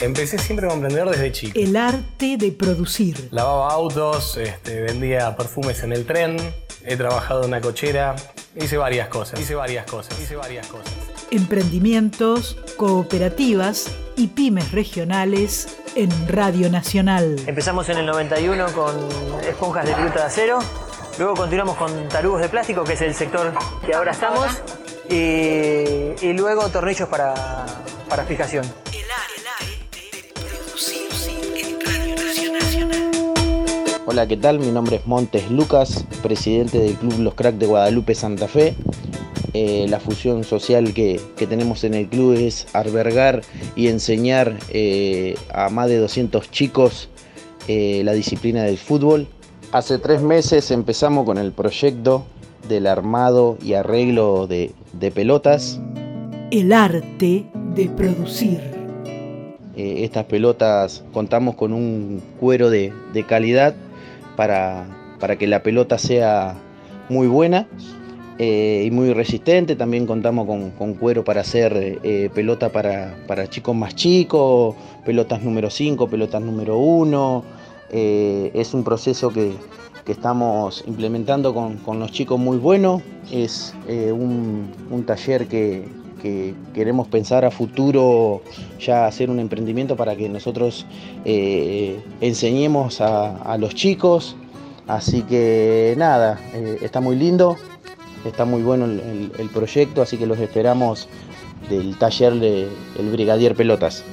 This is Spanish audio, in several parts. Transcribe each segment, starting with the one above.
Empecé siempre como emprendedor desde chico. El arte de producir. Lavaba autos, este, vendía perfumes en el tren, he trabajado en una cochera, hice varias cosas, hice varias cosas, hice varias cosas. Emprendimientos, cooperativas y pymes regionales en Radio Nacional. Empezamos en el 91 con esponjas de viruta de acero, luego continuamos con tarugos de plástico, que es el sector que ahora estamos, y, y luego tornillos para, para fijación. Hola, ¿qué tal? Mi nombre es Montes Lucas, presidente del Club Los Crack de Guadalupe Santa Fe. Eh, la fusión social que, que, tenemos en el club es albergar y enseñar eh, a más de 200 chicos eh, la disciplina del fútbol. Hace tres meses empezamos con el proyecto del armado y arreglo de, de pelotas. El arte de producir. Estas pelotas contamos con un cuero de, de calidad para, para, que la pelota sea muy buena eh, y muy resistente. También contamos con, cuero para hacer eh, pelota para, para, chicos más chicos, pelotas número 5, pelotas número 1. Eh, es un proceso que, que estamos implementando con, con, los chicos muy bueno. Es un, un taller que, que queremos pensar a futuro ya hacer un emprendimiento para que nosotros eh, enseñemos a, los chicos. Así que nada, eh, está muy lindo, está muy bueno el, proyecto, así que los esperamos del taller de El Brigadier Pelotas.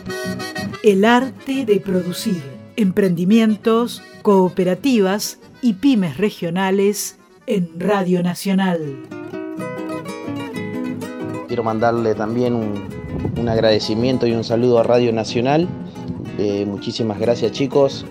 El arte de producir, emprendimientos, cooperativas y pymes regionales en Radio Nacional quiero mandarle también un, un, agradecimiento y un saludo a Radio Nacional. Eh, muchísimas gracias chicos.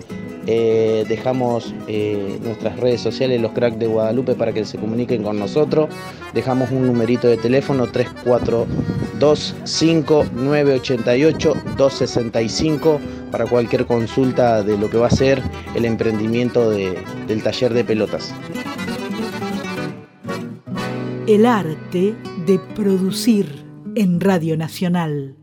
Eh, dejamos eh, nuestras redes sociales, los cracks de Guadalupe, para que se comuniquen con nosotros. Dejamos un numerito de teléfono 342-5988-265 para cualquier consulta de lo que va a ser el emprendimiento de, del taller de pelotas. El arte de producir en Radio Nacional.